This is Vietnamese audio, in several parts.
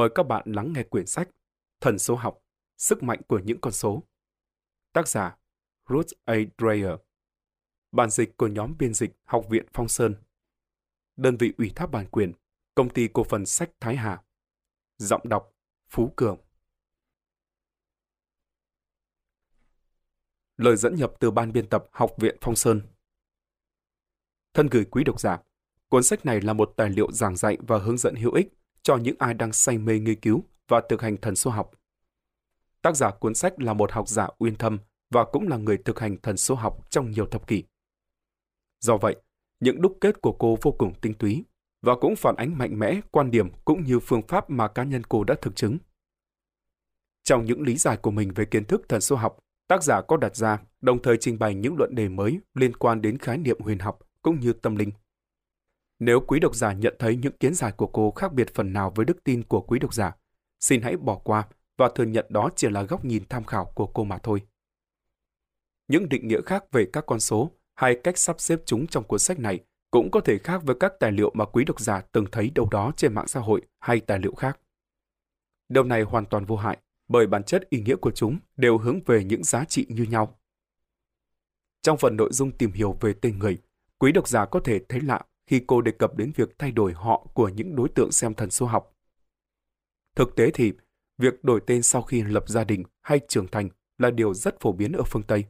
Mời các bạn lắng nghe quyển sách Thần số học, sức mạnh của những con số. Tác giả Ruth A. Dreyer. Bản dịch của nhóm biên dịch Học viện Phong Sơn. Đơn vị ủy thác bản quyền, Công ty Cổ phần Sách Thái Hà. Giọng đọc Phú Cường. Lời dẫn nhập từ ban biên tập Học viện Phong Sơn. Thân gửi quý độc giả, cuốn sách này là một tài liệu giảng dạy và hướng dẫn hữu ích cho những ai đang say mê nghiên cứu và thực hành thần số học. Tác giả cuốn sách là một học giả uyên thâm và cũng là người thực hành thần số học trong nhiều thập kỷ. Do vậy, những đúc kết của cô vô cùng tinh túy và cũng phản ánh mạnh mẽ quan điểm cũng như phương pháp mà cá nhân cô đã thực chứng. Trong những lý giải của mình về kiến thức thần số học, tác giả có đặt ra đồng thời trình bày những luận đề mới liên quan đến khái niệm huyền học cũng như tâm linh. Nếu quý độc giả nhận thấy những kiến giải của cô khác biệt phần nào với đức tin của quý độc giả, xin hãy bỏ qua và thừa nhận đó chỉ là góc nhìn tham khảo của cô mà thôi. Những định nghĩa khác về các con số hay cách sắp xếp chúng trong cuốn sách này cũng có thể khác với các tài liệu mà quý độc giả từng thấy đâu đó trên mạng xã hội hay tài liệu khác. Điều này hoàn toàn vô hại, bởi bản chất ý nghĩa của chúng đều hướng về những giá trị như nhau. Trong phần nội dung tìm hiểu về tên người, quý độc giả có thể thấy lạ khi cô đề cập đến việc thay đổi họ của những đối tượng xem thần số học. Thực tế thì, việc đổi tên sau khi lập gia đình hay trưởng thành là điều rất phổ biến ở phương Tây.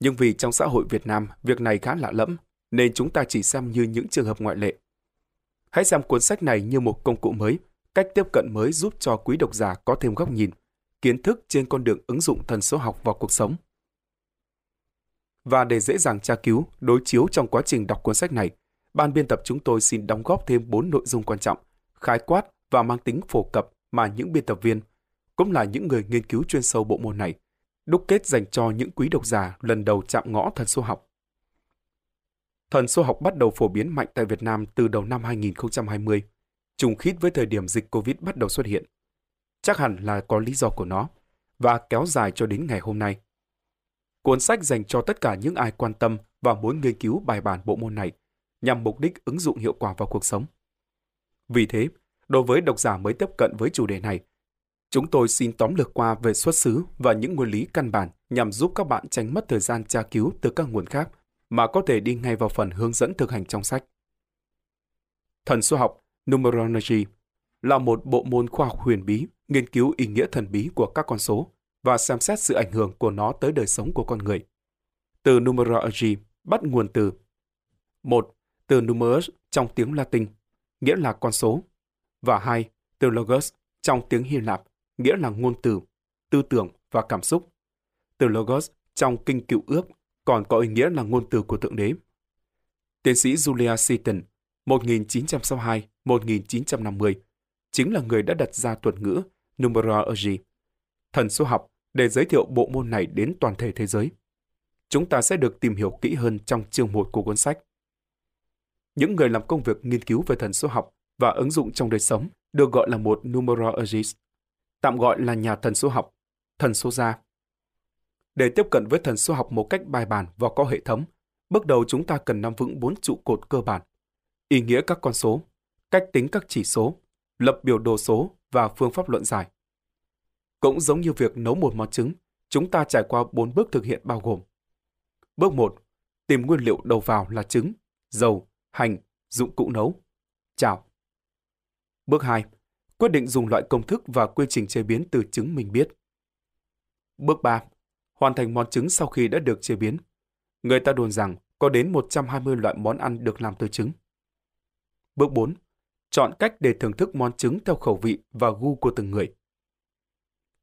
Nhưng vì trong xã hội Việt Nam, việc này khá lạ lẫm, nên chúng ta chỉ xem như những trường hợp ngoại lệ. Hãy xem cuốn sách này như một công cụ mới, cách tiếp cận mới giúp cho quý độc giả có thêm góc nhìn, kiến thức trên con đường ứng dụng thần số học vào cuộc sống. Và để dễ dàng tra cứu, đối chiếu trong quá trình đọc cuốn sách này, ban biên tập chúng tôi xin đóng góp thêm 4 nội dung quan trọng, khái quát và mang tính phổ cập mà những biên tập viên, cũng là những người nghiên cứu chuyên sâu bộ môn này, đúc kết dành cho những quý độc giả lần đầu chạm ngõ thần số học. Thần số học bắt đầu phổ biến mạnh tại Việt Nam từ đầu năm 2020, trùng khít với thời điểm dịch Covid bắt đầu xuất hiện. Chắc hẳn là có lý do của nó, và kéo dài cho đến ngày hôm nay. Cuốn sách dành cho tất cả những ai quan tâm và muốn nghiên cứu bài bản bộ môn này nhằm mục đích ứng dụng hiệu quả vào cuộc sống. Vì thế, đối với độc giả mới tiếp cận với chủ đề này, chúng tôi xin tóm lược qua về xuất xứ và những nguyên lý căn bản nhằm giúp các bạn tránh mất thời gian tra cứu từ các nguồn khác mà có thể đi ngay vào phần hướng dẫn thực hành trong sách. Thần số học Numerology là một bộ môn khoa học huyền bí nghiên cứu ý nghĩa thần bí của các con số và xem xét sự ảnh hưởng của nó tới đời sống của con người. Từ numerology bắt nguồn từ một từ numerus trong tiếng Latin, nghĩa là con số, và hai, từ logos trong tiếng Hy Lạp, nghĩa là ngôn từ, tư tưởng và cảm xúc. Từ logos trong kinh cựu ước còn có ý nghĩa là ngôn từ của Thượng Đế. Tiến sĩ Julia Seaton, 1962-1950, chính là người đã đặt ra thuật ngữ numerology, thần số học, để giới thiệu bộ môn này đến toàn thể thế giới. Chúng ta sẽ được tìm hiểu kỹ hơn trong chương 1 của cuốn sách. Những người làm công việc nghiên cứu về thần số học và ứng dụng trong đời sống được gọi là một numerologist, tạm gọi là nhà thần số học, thần số gia. Để tiếp cận với thần số học một cách bài bản và có hệ thống, bước đầu chúng ta cần nắm vững bốn trụ cột cơ bản. Ý nghĩa các con số, cách tính các chỉ số, lập biểu đồ số và phương pháp luận giải. Cũng giống như việc nấu một món trứng, chúng ta trải qua bốn bước thực hiện bao gồm. Bước 1. Tìm nguyên liệu đầu vào là trứng, dầu, hành, dụng cụ nấu. Chào. Bước 2. Quyết định dùng loại công thức và quy trình chế biến từ trứng mình biết. Bước 3. Hoàn thành món trứng sau khi đã được chế biến. Người ta đồn rằng có đến 120 loại món ăn được làm từ trứng. Bước 4. Chọn cách để thưởng thức món trứng theo khẩu vị và gu của từng người.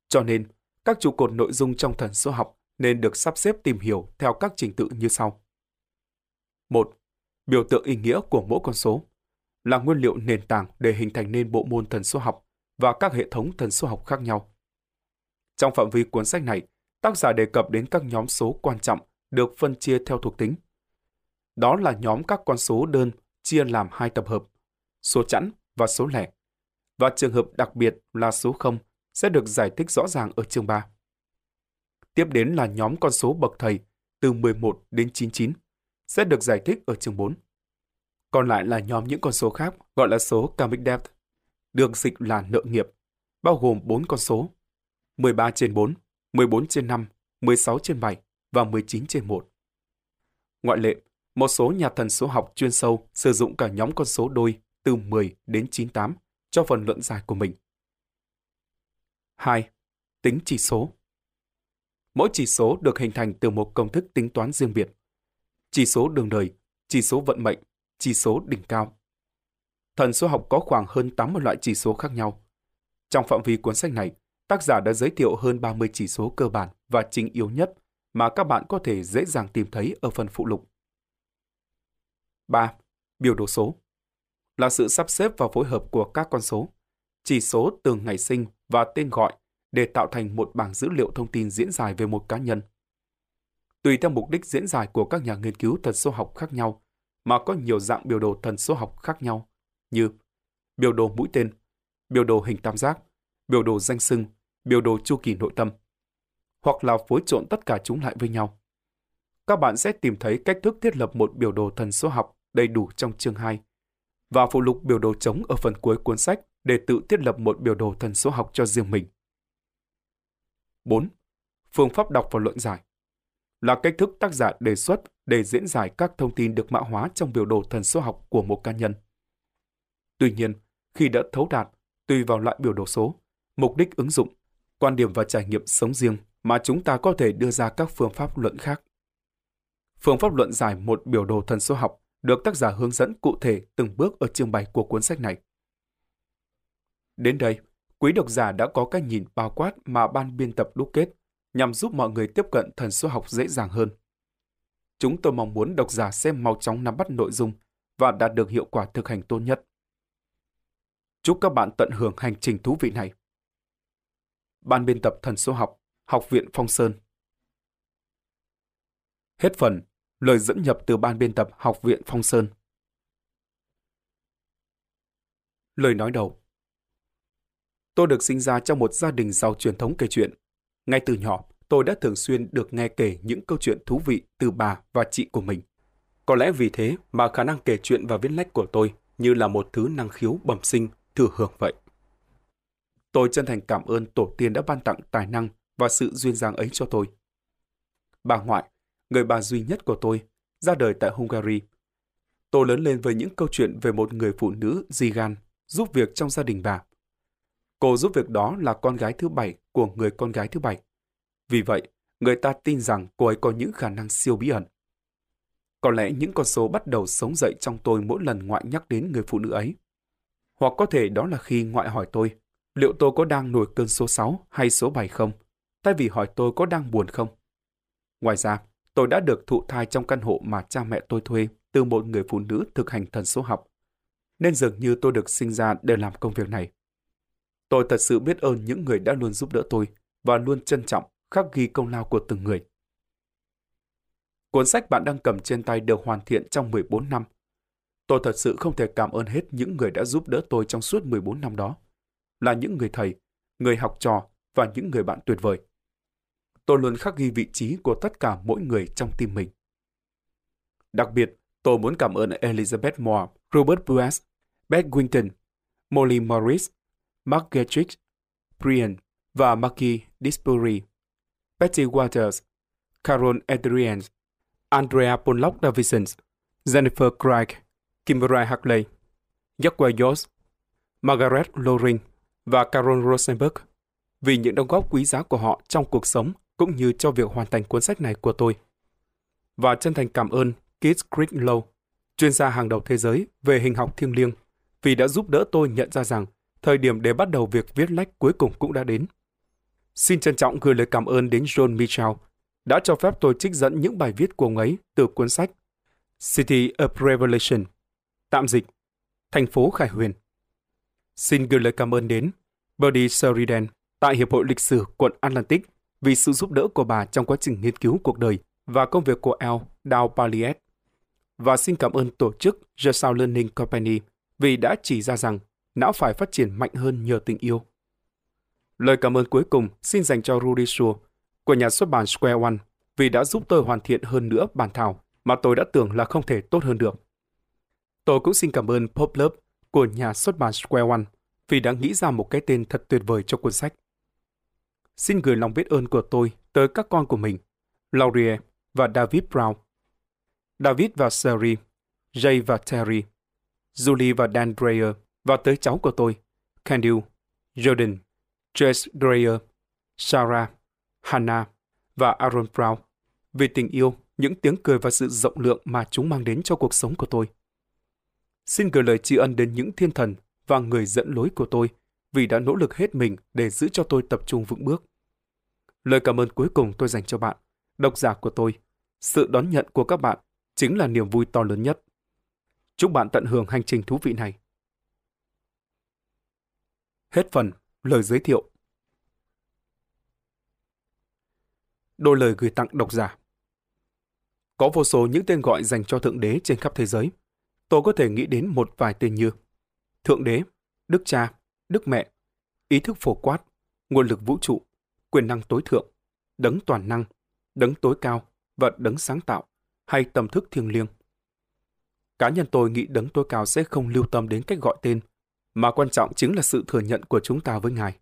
Cho nên, các trụ cột nội dung trong thần số học nên được sắp xếp tìm hiểu theo các trình tự như sau. 1. Biểu tượng ý nghĩa của mỗi con số là nguyên liệu nền tảng để hình thành nên bộ môn thần số học và các hệ thống thần số học khác nhau. Trong phạm vi cuốn sách này, tác giả đề cập đến các nhóm số quan trọng được phân chia theo thuộc tính. Đó là nhóm các con số đơn chia làm hai tập hợp, số chẵn và số lẻ. Và trường hợp đặc biệt là số 0 sẽ được giải thích rõ ràng ở chương 3. Tiếp đến là nhóm con số bậc thầy từ 11 đến 99 sẽ được giải thích ở chương 4. Còn lại là nhóm những con số khác gọi là số karmic debt, được dịch là nợ nghiệp, bao gồm 4 con số 13 trên 4, 14 trên 5, 16 trên 7 và 19 trên 1. Ngoại lệ, một số nhà thần số học chuyên sâu sử dụng cả nhóm con số đôi từ 10 đến 98 cho phần luận giải của mình. 2. Tính chỉ số Mỗi chỉ số được hình thành từ một công thức tính toán riêng biệt. Chỉ số đường đời, chỉ số vận mệnh, chỉ số đỉnh cao. Thần số học có khoảng hơn 80 loại chỉ số khác nhau. Trong phạm vi cuốn sách này, tác giả đã giới thiệu hơn 30 chỉ số cơ bản và chính yếu nhất mà các bạn có thể dễ dàng tìm thấy ở phần phụ lục. 3. Biểu đồ số là sự sắp xếp và phối hợp của các con số, chỉ số từ ngày sinh và tên gọi để tạo thành một bảng dữ liệu thông tin diễn giải về một cá nhân. Tùy theo mục đích diễn giải của các nhà nghiên cứu thần số học khác nhau, mà có nhiều dạng biểu đồ thần số học khác nhau, như biểu đồ mũi tên, biểu đồ hình tam giác, biểu đồ danh sưng, biểu đồ chu kỳ nội tâm, hoặc là phối trộn tất cả chúng lại với nhau. Các bạn sẽ tìm thấy cách thức thiết lập một biểu đồ thần số học đầy đủ trong chương 2 và phụ lục biểu đồ trống ở phần cuối cuốn sách để tự thiết lập một biểu đồ thần số học cho riêng mình. 4. Phương pháp đọc và luận giải là cách thức tác giả đề xuất để diễn giải các thông tin được mã hóa trong biểu đồ thần số học của một cá nhân. Tuy nhiên, khi đã thấu đạt, tùy vào loại biểu đồ số, mục đích ứng dụng, quan điểm và trải nghiệm sống riêng mà chúng ta có thể đưa ra các phương pháp luận khác. Phương pháp luận giải một biểu đồ thần số học được tác giả hướng dẫn cụ thể từng bước ở chương bày của cuốn sách này. Đến đây, quý độc giả đã có cái nhìn bao quát mà ban biên tập đúc kết nhằm giúp mọi người tiếp cận thần số học dễ dàng hơn. Chúng tôi mong muốn độc giả xem mau chóng nắm bắt nội dung và đạt được hiệu quả thực hành tốt nhất. Chúc các bạn tận hưởng hành trình thú vị này. Ban biên tập thần số học, Học viện Phong Sơn Hết phần, lời dẫn nhập từ ban biên tập Học viện Phong Sơn. Lời nói đầu Tôi được sinh ra trong một gia đình giàu truyền thống kể chuyện. Ngay từ nhỏ, tôi đã thường xuyên được nghe kể những câu chuyện thú vị từ bà và chị của mình. Có lẽ vì thế mà khả năng kể chuyện và viết lách của tôi như là một thứ năng khiếu bẩm sinh thừa hưởng vậy. Tôi chân thành cảm ơn tổ tiên đã ban tặng tài năng và sự duyên dáng ấy cho tôi. Bà ngoại, người bà duy nhất của tôi, ra đời tại Hungary. Tôi lớn lên với những câu chuyện về một người phụ nữ di gan giúp việc trong gia đình bà. Cô giúp việc đó là con gái thứ bảy của người con gái thứ bảy. Vì vậy, người ta tin rằng cô ấy có những khả năng siêu bí ẩn. Có lẽ những con số bắt đầu sống dậy trong tôi mỗi lần ngoại nhắc đến người phụ nữ ấy. Hoặc có thể đó là khi ngoại hỏi tôi, liệu tôi có đang nổi cơn số 6 hay số 7 không, thay vì hỏi tôi có đang buồn không. Ngoài ra, tôi đã được thụ thai trong căn hộ mà cha mẹ tôi thuê từ một người phụ nữ thực hành thần số học. Nên dường như tôi được sinh ra để làm công việc này. Tôi thật sự biết ơn những người đã luôn giúp đỡ tôi và luôn trân trọng khắc ghi công lao của từng người. Cuốn sách bạn đang cầm trên tay được hoàn thiện trong 14 năm. Tôi thật sự không thể cảm ơn hết những người đã giúp đỡ tôi trong suốt 14 năm đó. Là những người thầy, người học trò và những người bạn tuyệt vời. Tôi luôn khắc ghi vị trí của tất cả mỗi người trong tim mình. Đặc biệt, tôi muốn cảm ơn Elizabeth Moore, Robert Bruce Beth Winton, Molly Morris, Mark Getrich, Brian và Marky Disbury, Betty Waters, Carol Adrian, Andrea Pollock Davison, Jennifer Craig, Kimberly Hartley, Jacqueline Jones, Margaret Loring và Carol Rosenberg vì những đóng góp quý giá của họ trong cuộc sống cũng như cho việc hoàn thành cuốn sách này của tôi. Và chân thành cảm ơn Keith Low, chuyên gia hàng đầu thế giới về hình học thiêng liêng, vì đã giúp đỡ tôi nhận ra rằng thời điểm để bắt đầu việc viết lách cuối cùng cũng đã đến. Xin trân trọng gửi lời cảm ơn đến John Mitchell, đã cho phép tôi trích dẫn những bài viết của ông ấy từ cuốn sách City of Revelation, tạm dịch, thành phố Khải Huyền. Xin gửi lời cảm ơn đến Bertie Sheridan tại Hiệp hội Lịch sử quận Atlantic vì sự giúp đỡ của bà trong quá trình nghiên cứu cuộc đời và công việc của Al Dow Paliet. Và xin cảm ơn tổ chức The Sound Learning Company vì đã chỉ ra rằng não phải phát triển mạnh hơn nhờ tình yêu. Lời cảm ơn cuối cùng xin dành cho Rudy Shaw của nhà xuất bản Square One vì đã giúp tôi hoàn thiện hơn nữa bản thảo mà tôi đã tưởng là không thể tốt hơn được. Tôi cũng xin cảm ơn Pop Love của nhà xuất bản Square One vì đã nghĩ ra một cái tên thật tuyệt vời cho cuốn sách. Xin gửi lòng biết ơn của tôi tới các con của mình, Laurie và David Brown, David và Sherry, Jay và Terry, Julie và Dan Dreyer, và tới cháu của tôi, Kendall, Jordan, Jess Dreyer, Sarah, Hannah và Aaron Brown vì tình yêu, những tiếng cười và sự rộng lượng mà chúng mang đến cho cuộc sống của tôi. Xin gửi lời tri ân đến những thiên thần và người dẫn lối của tôi vì đã nỗ lực hết mình để giữ cho tôi tập trung vững bước. Lời cảm ơn cuối cùng tôi dành cho bạn, độc giả của tôi. Sự đón nhận của các bạn chính là niềm vui to lớn nhất. Chúc bạn tận hưởng hành trình thú vị này. Hết phần, lời giới thiệu. Đôi lời gửi tặng độc giả. Có vô số những tên gọi dành cho Thượng Đế trên khắp thế giới. Tôi có thể nghĩ đến một vài tên như Thượng Đế, Đức Cha, Đức Mẹ, ý thức phổ quát, nguồn lực vũ trụ, quyền năng tối thượng, đấng toàn năng, đấng tối cao và đấng sáng tạo, hay tâm thức thiêng liêng. Cá nhân tôi nghĩ đấng tối cao sẽ không lưu tâm đến cách gọi tên, mà quan trọng chính là sự thừa nhận của chúng ta với Ngài.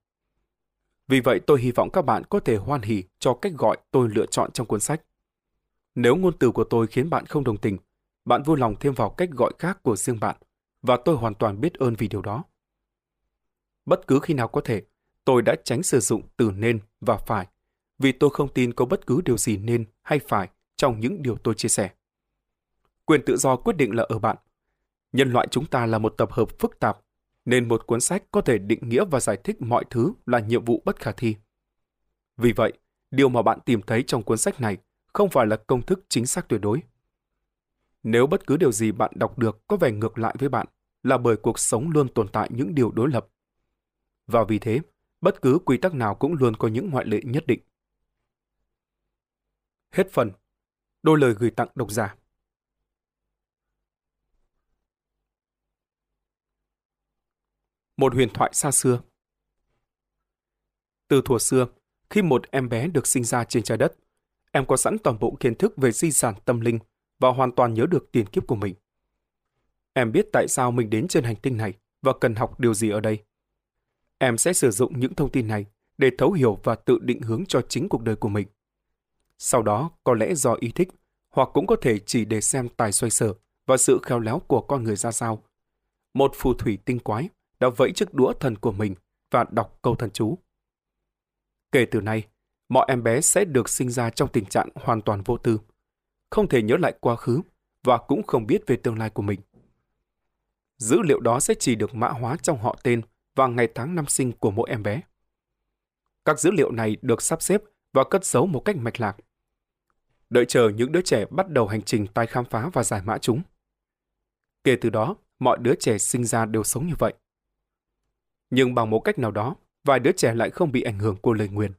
Vì vậy tôi hy vọng các bạn có thể hoan hỉ cho cách gọi tôi lựa chọn trong cuốn sách. Nếu ngôn từ của tôi khiến bạn không đồng tình, bạn vui lòng thêm vào cách gọi khác của riêng bạn, và tôi hoàn toàn biết ơn vì điều đó. Bất cứ khi nào có thể, tôi đã tránh sử dụng từ nên và phải, vì tôi không tin có bất cứ điều gì nên hay phải trong những điều tôi chia sẻ. Quyền tự do quyết định là ở bạn. Nhân loại chúng ta là một tập hợp phức tạp, nên một cuốn sách có thể định nghĩa và giải thích mọi thứ là nhiệm vụ bất khả thi. Vì vậy, điều mà bạn tìm thấy trong cuốn sách này không phải là công thức chính xác tuyệt đối. Nếu bất cứ điều gì bạn đọc được có vẻ ngược lại với bạn, là bởi cuộc sống luôn tồn tại những điều đối lập. Và vì thế, bất cứ quy tắc nào cũng luôn có những ngoại lệ nhất định. Hết phần. Đôi lời gửi tặng độc giả. Một huyền thoại xa xưa Từ thuở xưa, khi một em bé được sinh ra trên trái đất, em có sẵn toàn bộ kiến thức về di sản tâm linh và hoàn toàn nhớ được tiền kiếp của mình. Em biết tại sao mình đến trên hành tinh này và cần học điều gì ở đây. Em sẽ sử dụng những thông tin này để thấu hiểu và tự định hướng cho chính cuộc đời của mình. Sau đó, có lẽ do ý thích, hoặc cũng có thể chỉ để xem tài xoay sở và sự khéo léo của con người ra sao. Một phù thủy tinh quái đã vẫy chiếc đũa thần của mình và đọc câu thần chú. Kể từ nay, mọi em bé sẽ được sinh ra trong tình trạng hoàn toàn vô tư, không thể nhớ lại quá khứ và cũng không biết về tương lai của mình. Dữ liệu đó sẽ chỉ được mã hóa trong họ tên và ngày tháng năm sinh của mỗi em bé. Các dữ liệu này được sắp xếp và cất giấu một cách mạch lạc. Đợi chờ những đứa trẻ bắt đầu hành trình tái khám phá và giải mã chúng. Kể từ đó, mọi đứa trẻ sinh ra đều sống như vậy. Nhưng bằng một cách nào đó, vài đứa trẻ lại không bị ảnh hưởng của lời nguyền.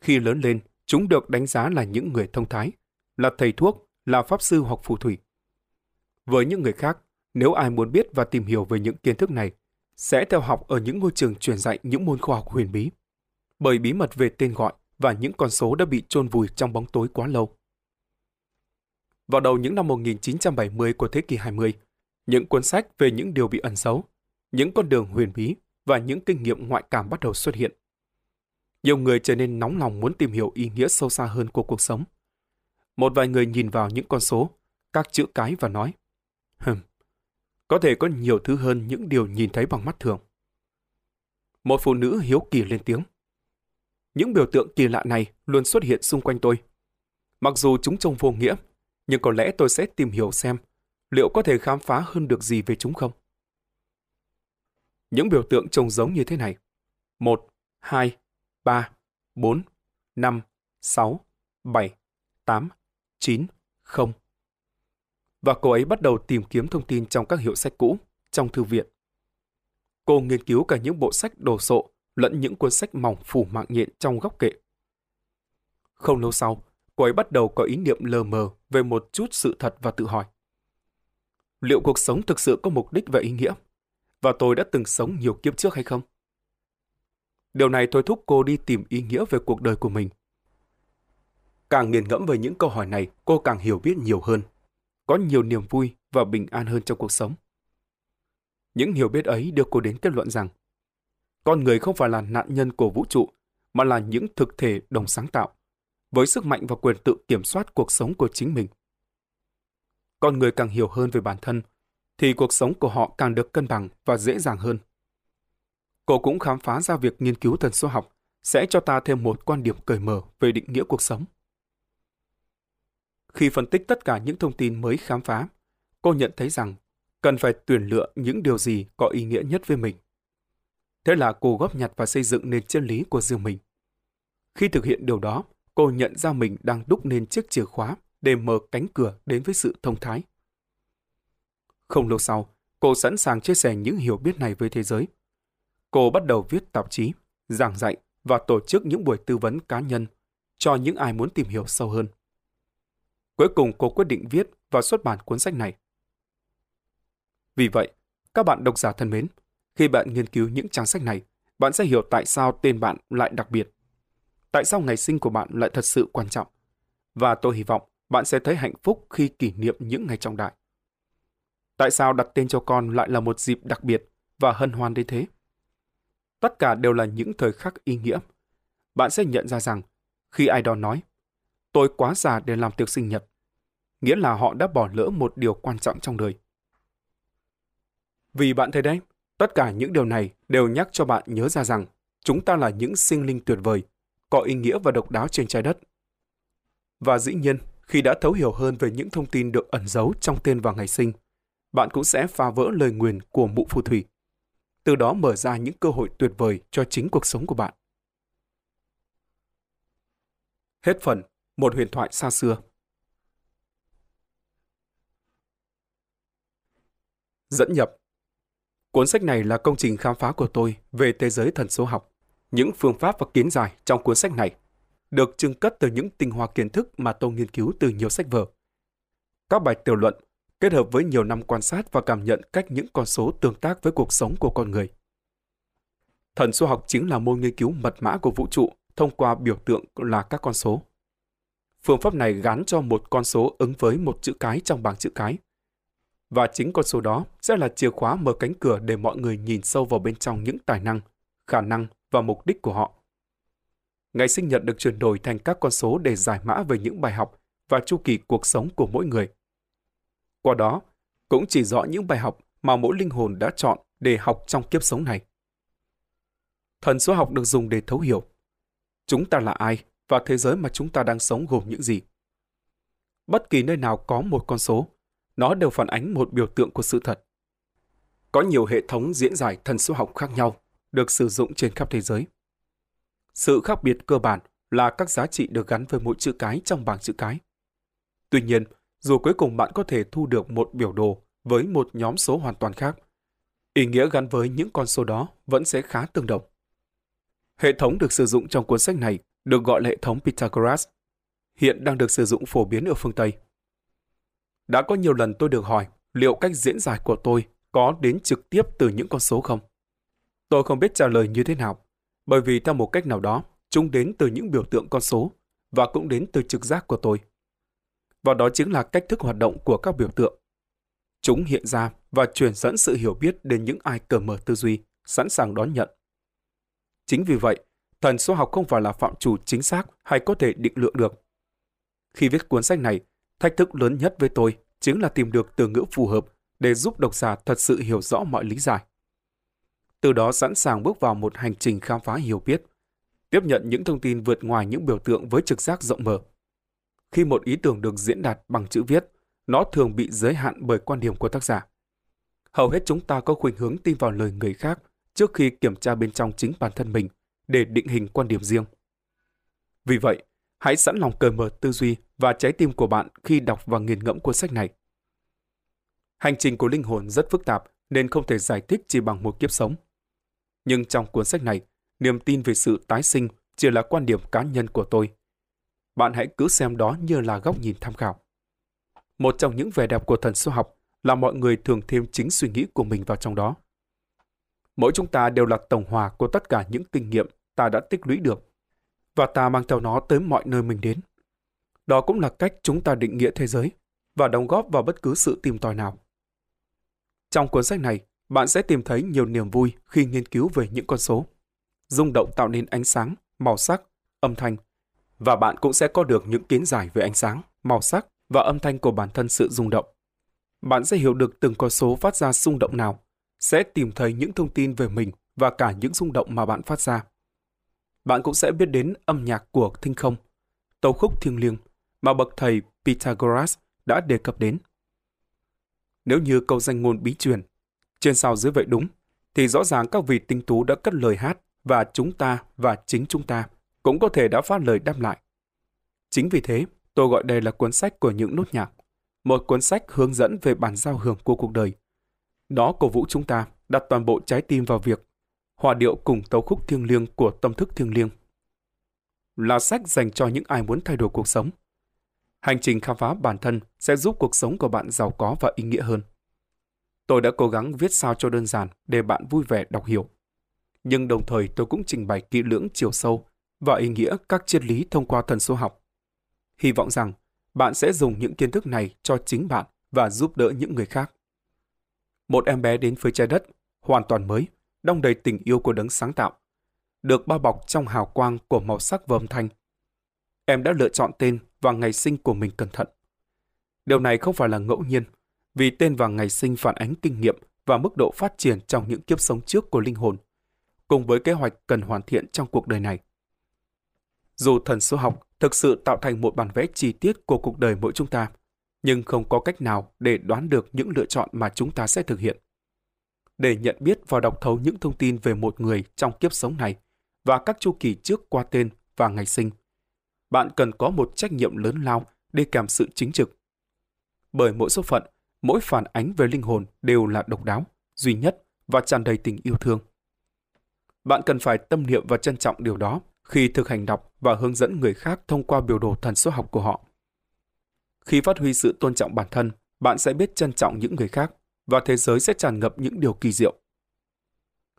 Khi lớn lên, chúng được đánh giá là những người thông thái, là thầy thuốc, là pháp sư hoặc phù thủy. Với những người khác, nếu ai muốn biết và tìm hiểu về những kiến thức này, sẽ theo học ở những ngôi trường truyền dạy những môn khoa học huyền bí. Bởi bí mật về tên gọi và những con số đã bị chôn vùi trong bóng tối quá lâu. Vào đầu những năm 1970 của thế kỷ 20, những cuốn sách về những điều bị ẩn giấu, những con đường huyền bí và những kinh nghiệm ngoại cảm bắt đầu xuất hiện. Nhiều người trở nên nóng lòng muốn tìm hiểu ý nghĩa sâu xa hơn của cuộc sống. Một vài người nhìn vào những con số, các chữ cái và nói, Hừm, có thể có nhiều thứ hơn những điều nhìn thấy bằng mắt thường. Một phụ nữ hiếu kỳ lên tiếng. Những biểu tượng kỳ lạ này luôn xuất hiện xung quanh tôi. Mặc dù chúng trông vô nghĩa, nhưng có lẽ tôi sẽ tìm hiểu xem liệu có thể khám phá hơn được gì về chúng không. Những biểu tượng trông giống như thế này. 1, 2, 3, 4, 5, 6, 7, 8, 9, 0. Và cô ấy bắt đầu tìm kiếm thông tin trong các hiệu sách cũ, trong thư viện. Cô nghiên cứu cả những bộ sách đồ sộ lẫn những cuốn sách mỏng phủ mạng nhện trong góc kệ. Không lâu sau, cô ấy bắt đầu có ý niệm lờ mờ về một chút sự thật và tự hỏi. Liệu cuộc sống thực sự có mục đích và ý nghĩa? Và tôi đã từng sống nhiều kiếp trước hay không? Điều này thôi thúc cô đi tìm ý nghĩa về cuộc đời của mình. Càng nghiền ngẫm về những câu hỏi này, cô càng hiểu biết nhiều hơn, có nhiều niềm vui và bình an hơn trong cuộc sống. Những hiểu biết ấy đưa cô đến kết luận rằng con người không phải là nạn nhân của vũ trụ, mà là những thực thể đồng sáng tạo, với sức mạnh và quyền tự kiểm soát cuộc sống của chính mình. Con người càng hiểu hơn về bản thân, thì cuộc sống của họ càng được cân bằng và dễ dàng hơn. Cô cũng khám phá ra việc nghiên cứu thần số học sẽ cho ta thêm một quan điểm cởi mở về định nghĩa cuộc sống. Khi phân tích tất cả những thông tin mới khám phá, cô nhận thấy rằng cần phải tuyển lựa những điều gì có ý nghĩa nhất với mình. Thế là cô góp nhặt và xây dựng nền chân lý của riêng mình. Khi thực hiện điều đó, cô nhận ra mình đang đúc nên chiếc chìa khóa để mở cánh cửa đến với sự thông thái. Không lâu sau, cô sẵn sàng chia sẻ những hiểu biết này với thế giới. Cô bắt đầu viết tạp chí, giảng dạy và tổ chức những buổi tư vấn cá nhân cho những ai muốn tìm hiểu sâu hơn. Cuối cùng cô quyết định viết và xuất bản cuốn sách này. Vì vậy, các bạn độc giả thân mến, khi bạn nghiên cứu những trang sách này, bạn sẽ hiểu tại sao tên bạn lại đặc biệt. Tại sao ngày sinh của bạn lại thật sự quan trọng. Và tôi hy vọng bạn sẽ thấy hạnh phúc khi kỷ niệm những ngày trọng đại. Tại sao đặt tên cho con lại là một dịp đặc biệt và hân hoan đến thế? Tất cả đều là những thời khắc ý nghĩa. Bạn sẽ nhận ra rằng, khi ai đó nói, tôi quá già để làm tiệc sinh nhật, nghĩa là họ đã bỏ lỡ một điều quan trọng trong đời. Vì bạn thấy đấy, tất cả những điều này đều nhắc cho bạn nhớ ra rằng chúng ta là những sinh linh tuyệt vời, có ý nghĩa và độc đáo trên trái đất. Và dĩ nhiên, khi đã thấu hiểu hơn về những thông tin được ẩn giấu trong tên và ngày sinh, bạn cũng sẽ phá vỡ lời nguyền của mụ phù thủy. Từ đó mở ra những cơ hội tuyệt vời cho chính cuộc sống của bạn. Hết phần, một huyền thoại xa xưa. Dẫn nhập Cuốn sách này là công trình khám phá của tôi về thế giới thần số học. Những phương pháp và kiến giải trong cuốn sách này được trưng cất từ những tinh hoa kiến thức mà tôi nghiên cứu từ nhiều sách vở. Các bài tiểu luận kết hợp với nhiều năm quan sát và cảm nhận cách những con số tương tác với cuộc sống của con người. Thần số học chính là môn nghiên cứu mật mã của vũ trụ thông qua biểu tượng là các con số. Phương pháp này gắn cho một con số ứng với một chữ cái trong bảng chữ cái. Và chính con số đó sẽ là chìa khóa mở cánh cửa để mọi người nhìn sâu vào bên trong những tài năng, khả năng và mục đích của họ. Ngày sinh nhật được chuyển đổi thành các con số để giải mã về những bài học và chu kỳ cuộc sống của mỗi người. Qua đó, cũng chỉ rõ những bài học mà mỗi linh hồn đã chọn để học trong kiếp sống này. Thần số học được dùng để thấu hiểu. Chúng ta là ai và thế giới mà chúng ta đang sống gồm những gì? Bất kỳ nơi nào có một con số, nó đều phản ánh một biểu tượng của sự thật. Có nhiều hệ thống diễn giải thần số học khác nhau được sử dụng trên khắp thế giới. Sự khác biệt cơ bản là các giá trị được gắn với mỗi chữ cái trong bảng chữ cái. Tuy nhiên, dù cuối cùng bạn có thể thu được một biểu đồ với một nhóm số hoàn toàn khác, ý nghĩa gắn với những con số đó vẫn sẽ khá tương đồng. Hệ thống được sử dụng trong cuốn sách này được gọi là hệ thống Pythagoras, hiện đang được sử dụng phổ biến ở phương Tây. Đã có nhiều lần tôi được hỏi liệu cách diễn giải của tôi có đến trực tiếp từ những con số không? Tôi không biết trả lời như thế nào, bởi vì theo một cách nào đó, chúng đến từ những biểu tượng con số và cũng đến từ trực giác của tôi. Và đó chính là cách thức hoạt động của các biểu tượng. Chúng hiện ra và truyền dẫn sự hiểu biết đến những ai cởi mở tư duy, sẵn sàng đón nhận. Chính vì vậy, thần số học không phải là phạm chủ chính xác hay có thể định lượng được. Khi viết cuốn sách này, thách thức lớn nhất với tôi chính là tìm được từ ngữ phù hợp để giúp độc giả thật sự hiểu rõ mọi lý giải. Từ đó sẵn sàng bước vào một hành trình khám phá hiểu biết, tiếp nhận những thông tin vượt ngoài những biểu tượng với trực giác rộng mở. Khi một ý tưởng được diễn đạt bằng chữ viết, nó thường bị giới hạn bởi quan điểm của tác giả. Hầu hết chúng ta có khuynh hướng tin vào lời người khác trước khi kiểm tra bên trong chính bản thân mình để định hình quan điểm riêng. Vì vậy, Hãy sẵn lòng cởi mở tư duy và trái tim của bạn khi đọc và nghiền ngẫm cuốn sách này. Hành trình của linh hồn rất phức tạp nên không thể giải thích chỉ bằng một kiếp sống. Nhưng trong cuốn sách này, niềm tin về sự tái sinh chỉ là quan điểm cá nhân của tôi. Bạn hãy cứ xem đó như là góc nhìn tham khảo. Một trong những vẻ đẹp của thần số học là mọi người thường thêm chính suy nghĩ của mình vào trong đó. Mỗi chúng ta đều là tổng hòa của tất cả những kinh nghiệm ta đã tích lũy được, và ta mang theo nó tới mọi nơi mình đến. Đó cũng là cách chúng ta định nghĩa thế giới và đóng góp vào bất cứ sự tìm tòi nào. Trong cuốn sách này, bạn sẽ tìm thấy nhiều niềm vui khi nghiên cứu về những con số. Rung động tạo nên ánh sáng, màu sắc, âm thanh, và bạn cũng sẽ có được những kiến giải về ánh sáng, màu sắc và âm thanh của bản thân sự rung động. Bạn sẽ hiểu được từng con số phát ra rung động nào, sẽ tìm thấy những thông tin về mình và cả những rung động mà bạn phát ra. Bạn cũng sẽ biết đến âm nhạc của thinh không, tấu khúc thiêng liêng mà bậc thầy Pythagoras đã đề cập đến. Nếu như câu danh ngôn bí truyền, trên sao dưới vậy đúng, thì rõ ràng các vị tinh tú đã cất lời hát và chúng ta và chính chúng ta cũng có thể đã phát lời đáp lại. Chính vì thế, tôi gọi đây là cuốn sách của những nốt nhạc, một cuốn sách hướng dẫn về bản giao hưởng của cuộc đời. Đó cổ vũ chúng ta đặt toàn bộ trái tim vào việc hòa điệu cùng tấu khúc thiêng liêng của tâm thức thiêng liêng. Là sách dành cho những ai muốn thay đổi cuộc sống. Hành trình khám phá bản thân sẽ giúp cuộc sống của bạn giàu có và ý nghĩa hơn. Tôi đã cố gắng viết sao cho đơn giản để bạn vui vẻ đọc hiểu. Nhưng đồng thời tôi cũng trình bày kỹ lưỡng chiều sâu và ý nghĩa các triết lý thông qua thần số học. Hy vọng rằng bạn sẽ dùng những kiến thức này cho chính bạn và giúp đỡ những người khác. Một em bé đến với trái đất, hoàn toàn mới, đong đầy tình yêu của đấng sáng tạo, được bao bọc trong hào quang của màu sắc và âm thanh. Em đã lựa chọn tên và ngày sinh của mình cẩn thận. Điều này không phải là ngẫu nhiên, vì tên và ngày sinh phản ánh kinh nghiệm và mức độ phát triển trong những kiếp sống trước của linh hồn, cùng với kế hoạch cần hoàn thiện trong cuộc đời này. Dù thần số học thực sự tạo thành một bản vẽ chi tiết của cuộc đời mỗi chúng ta, nhưng không có cách nào để đoán được những lựa chọn mà chúng ta sẽ thực hiện. Để nhận biết và đọc thấu những thông tin về một người trong kiếp sống này và các chu kỳ trước qua tên và ngày sinh, bạn cần có một trách nhiệm lớn lao để kèm sự chính trực. Bởi mỗi số phận, mỗi phản ánh về linh hồn đều là độc đáo, duy nhất và tràn đầy tình yêu thương. Bạn cần phải tâm niệm và trân trọng điều đó khi thực hành đọc và hướng dẫn người khác thông qua biểu đồ thần số học của họ. Khi phát huy sự tôn trọng bản thân, bạn sẽ biết trân trọng những người khác và thế giới sẽ tràn ngập những điều kỳ diệu.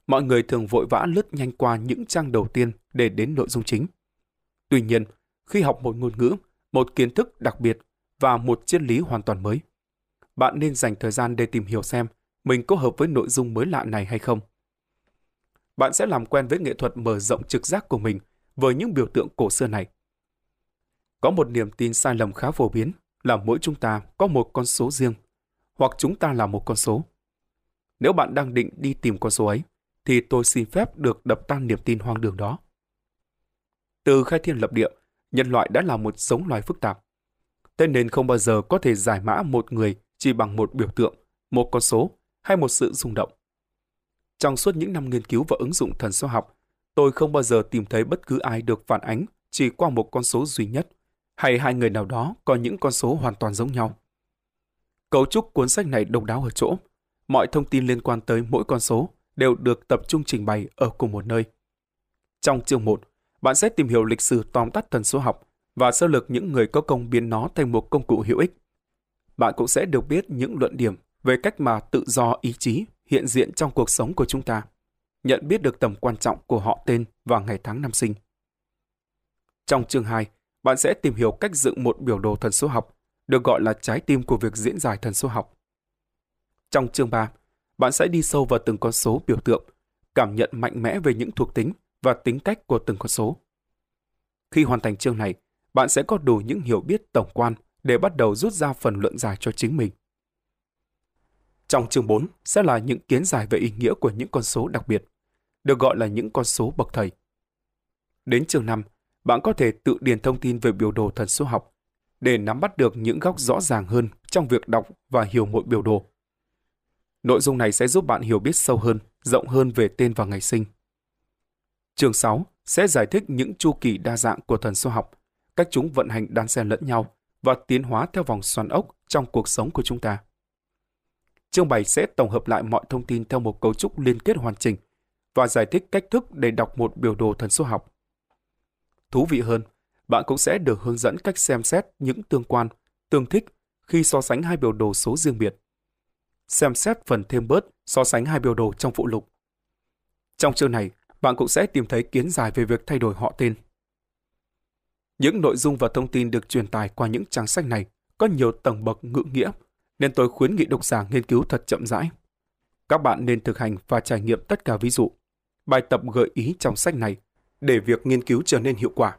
Mọi người thường vội vã lướt nhanh qua những trang đầu tiên để đến nội dung chính. Tuy nhiên, khi học một ngôn ngữ, một kiến thức đặc biệt và một triết lý hoàn toàn mới, bạn nên dành thời gian để tìm hiểu xem mình có hợp với nội dung mới lạ này hay không. Bạn sẽ làm quen với nghệ thuật mở rộng trực giác của mình với những biểu tượng cổ xưa này. Có một niềm tin sai lầm khá phổ biến là mỗi chúng ta có một con số riêng, hoặc chúng ta là một con số. Nếu bạn đang định đi tìm con số ấy, thì tôi xin phép được đập tan niềm tin hoang đường đó. Từ khai thiên lập địa, nhân loại đã là một giống loài phức tạp. Thế nên không bao giờ có thể giải mã một người chỉ bằng một biểu tượng, một con số hay một sự rung động. Trong suốt những năm nghiên cứu và ứng dụng thần số học, tôi không bao giờ tìm thấy bất cứ ai được phản ánh chỉ qua một con số duy nhất, hay hai người nào đó có những con số hoàn toàn giống nhau. Cấu trúc cuốn sách này độc đáo ở chỗ, mọi thông tin liên quan tới mỗi con số đều được tập trung trình bày ở cùng một nơi. Trong chương 1, bạn sẽ tìm hiểu lịch sử tóm tắt thần số học và sơ lược những người có công biến nó thành một công cụ hữu ích. Bạn cũng sẽ được biết những luận điểm về cách mà tự do ý chí hiện diện trong cuộc sống của chúng ta, nhận biết được tầm quan trọng của họ tên và ngày tháng năm sinh. Trong chương 2, bạn sẽ tìm hiểu cách dựng một biểu đồ thần số học, được gọi là trái tim của việc diễn giải thần số học. Trong chương 3, bạn sẽ đi sâu vào từng con số biểu tượng, cảm nhận mạnh mẽ về những thuộc tính và tính cách của từng con số. Khi hoàn thành chương này, bạn sẽ có đủ những hiểu biết tổng quan để bắt đầu rút ra phần luận giải cho chính mình. Trong chương 4 sẽ là những kiến giải về ý nghĩa của những con số đặc biệt, được gọi là những con số bậc thầy. Đến chương 5, bạn có thể tự điền thông tin về biểu đồ thần số học để nắm bắt được những góc rõ ràng hơn trong việc đọc và hiểu mỗi biểu đồ. Nội dung này sẽ giúp bạn hiểu biết sâu hơn, rộng hơn về tên và ngày sinh. Chương 6 sẽ giải thích những chu kỳ đa dạng của thần số học cách chúng vận hành đan xen lẫn nhau và tiến hóa theo vòng xoắn ốc trong cuộc sống của chúng ta. Chương bày sẽ tổng hợp lại mọi thông tin theo một cấu trúc liên kết hoàn chỉnh và giải thích cách thức để đọc một biểu đồ thần số học. Thú vị hơn, bạn cũng sẽ được hướng dẫn cách xem xét những tương quan, tương thích khi so sánh hai biểu đồ số riêng biệt. Xem xét phần thêm bớt so sánh hai biểu đồ trong phụ lục. Trong chương này, bạn cũng sẽ tìm thấy kiến giải về việc thay đổi họ tên. Những nội dung và thông tin được truyền tải qua những trang sách này có nhiều tầng bậc ngữ nghĩa, nên tôi khuyến nghị độc giả nghiên cứu thật chậm rãi. Các bạn nên thực hành và trải nghiệm tất cả ví dụ, bài tập gợi ý trong sách này để việc nghiên cứu trở nên hiệu quả.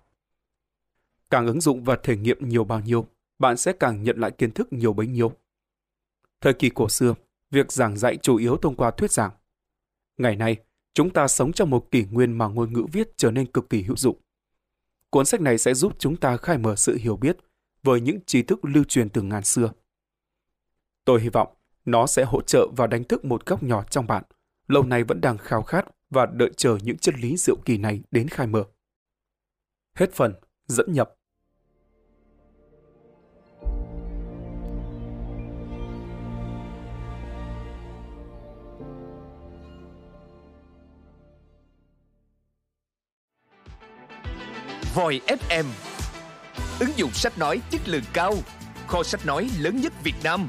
Càng ứng dụng và thể nghiệm nhiều bao nhiêu, bạn sẽ càng nhận lại kiến thức nhiều bấy nhiêu. Thời kỳ cổ xưa, việc giảng dạy chủ yếu thông qua thuyết giảng. Ngày nay, chúng ta sống trong một kỷ nguyên mà ngôn ngữ viết trở nên cực kỳ hữu dụng. Cuốn sách này sẽ giúp chúng ta khai mở sự hiểu biết với những tri thức lưu truyền từ ngàn xưa. Tôi hy vọng nó sẽ hỗ trợ và đánh thức một góc nhỏ trong bạn, lâu nay vẫn đang khao khát và đợi chờ những chân lý diệu kỳ này đến khai mở. Hết phần, dẫn nhập. Voi FM Ứng dụng sách nói chất lượng cao Kho sách nói lớn nhất Việt Nam